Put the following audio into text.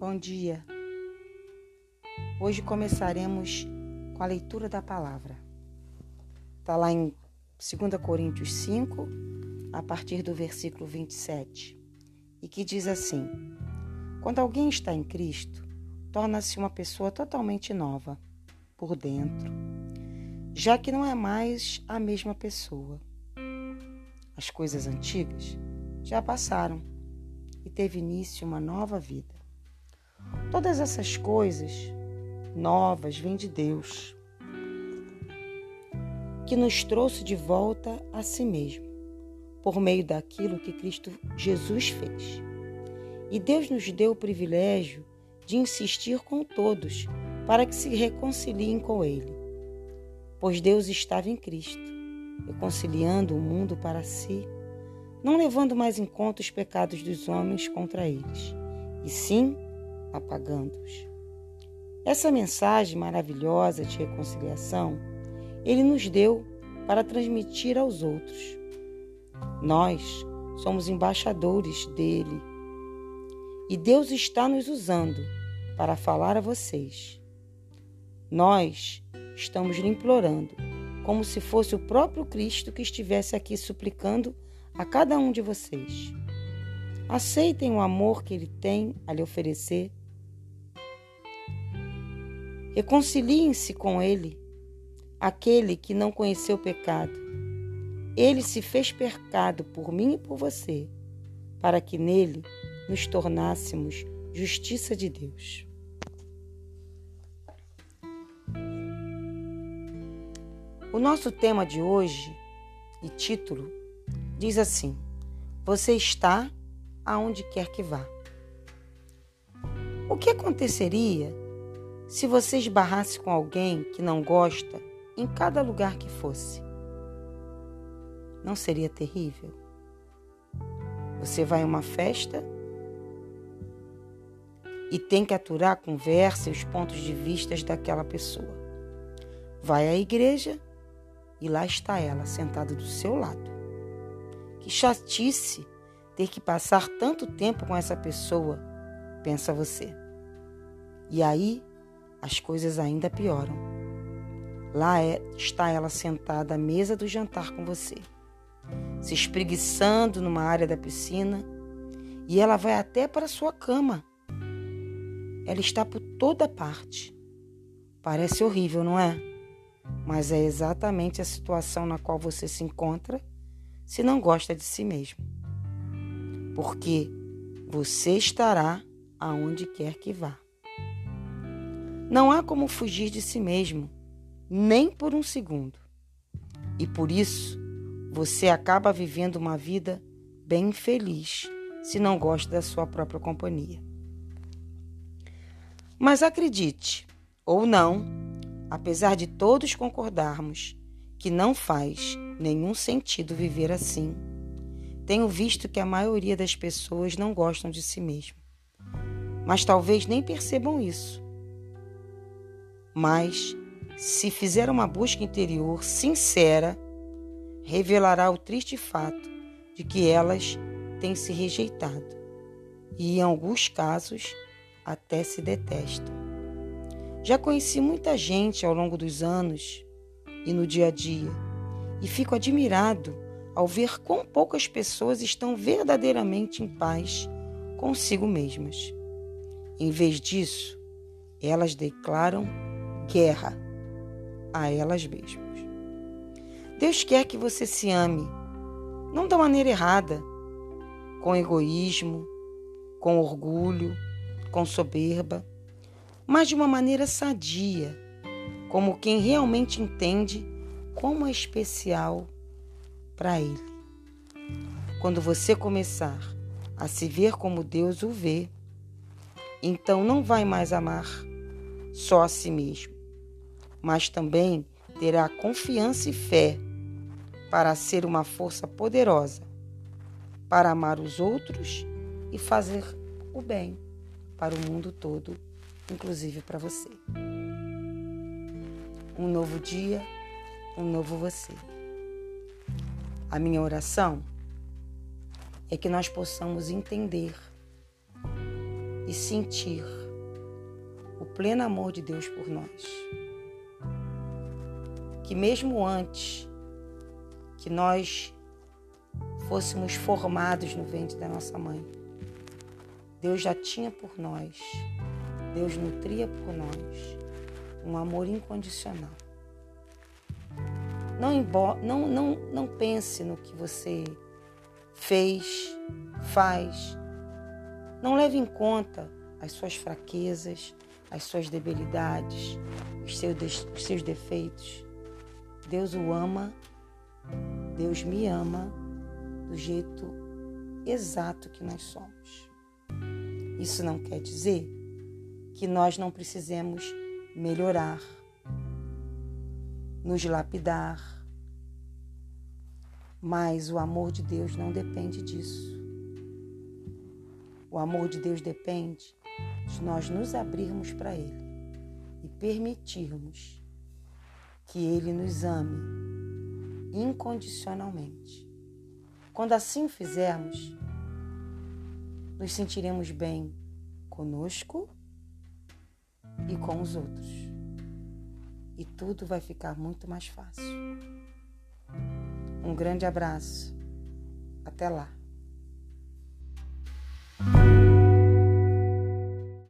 Bom dia. Hoje começaremos com a leitura da palavra. Está lá em 2 Coríntios 5, a partir do versículo 27, e que diz assim: Quando alguém está em Cristo, torna-se uma pessoa totalmente nova por dentro, já que não é mais a mesma pessoa. As coisas antigas já passaram e teve início uma nova vida. Todas essas coisas novas vêm de Deus, que nos trouxe de volta a si mesmo, por meio daquilo que Cristo Jesus fez. E Deus nos deu o privilégio de insistir com todos para que se reconciliem com Ele. Pois Deus estava em Cristo, reconciliando o mundo para si não levando mais em conta os pecados dos homens contra eles, e sim apagando-os. Essa mensagem maravilhosa de reconciliação ele nos deu para transmitir aos outros. Nós somos embaixadores dele e Deus está nos usando para falar a vocês. Nós estamos lhe implorando, como se fosse o próprio Cristo que estivesse aqui suplicando a cada um de vocês. Aceitem o amor que Ele tem a lhe oferecer. Reconciliem-se com Ele, aquele que não conheceu pecado. Ele se fez pecado por mim e por você, para que nele nos tornássemos justiça de Deus. O nosso tema de hoje e título Diz assim: Você está aonde quer que vá. O que aconteceria se você esbarrasse com alguém que não gosta em cada lugar que fosse? Não seria terrível? Você vai a uma festa e tem que aturar a conversa e os pontos de vista daquela pessoa. Vai à igreja e lá está ela sentada do seu lado. Que chatice ter que passar tanto tempo com essa pessoa, pensa você. E aí as coisas ainda pioram. Lá é, está ela sentada à mesa do jantar com você, se espreguiçando numa área da piscina, e ela vai até para sua cama. Ela está por toda parte. Parece horrível, não é? Mas é exatamente a situação na qual você se encontra se não gosta de si mesmo. Porque você estará aonde quer que vá. Não há como fugir de si mesmo, nem por um segundo. E por isso, você acaba vivendo uma vida bem feliz se não gosta da sua própria companhia. Mas acredite, ou não, apesar de todos concordarmos que não faz nenhum sentido viver assim. Tenho visto que a maioria das pessoas não gostam de si mesmo, mas talvez nem percebam isso. Mas, se fizer uma busca interior sincera, revelará o triste fato de que elas têm se rejeitado e, em alguns casos, até se detestam. Já conheci muita gente ao longo dos anos e no dia a dia, e fico admirado ao ver quão poucas pessoas estão verdadeiramente em paz consigo mesmas. Em vez disso, elas declaram guerra a elas mesmas. Deus quer que você se ame, não da maneira errada, com egoísmo, com orgulho, com soberba, mas de uma maneira sadia como quem realmente entende como é especial para Ele. Quando você começar a se ver como Deus o vê, então não vai mais amar só a si mesmo, mas também terá confiança e fé para ser uma força poderosa para amar os outros e fazer o bem para o mundo todo, inclusive para você um novo dia, um novo você. A minha oração é que nós possamos entender e sentir o pleno amor de Deus por nós. Que mesmo antes que nós fôssemos formados no ventre da nossa mãe, Deus já tinha por nós, Deus nutria por nós um amor incondicional. Não, não, não, não pense no que você fez, faz. Não leve em conta as suas fraquezas, as suas debilidades, os seus, os seus defeitos. Deus o ama, Deus me ama do jeito exato que nós somos. Isso não quer dizer que nós não precisemos melhorar, nos lapidar, mas o amor de Deus não depende disso. O amor de Deus depende de nós nos abrirmos para Ele e permitirmos que Ele nos ame incondicionalmente. Quando assim fizermos, nos sentiremos bem conosco e com os outros. E tudo vai ficar muito mais fácil. Um grande abraço. Até lá.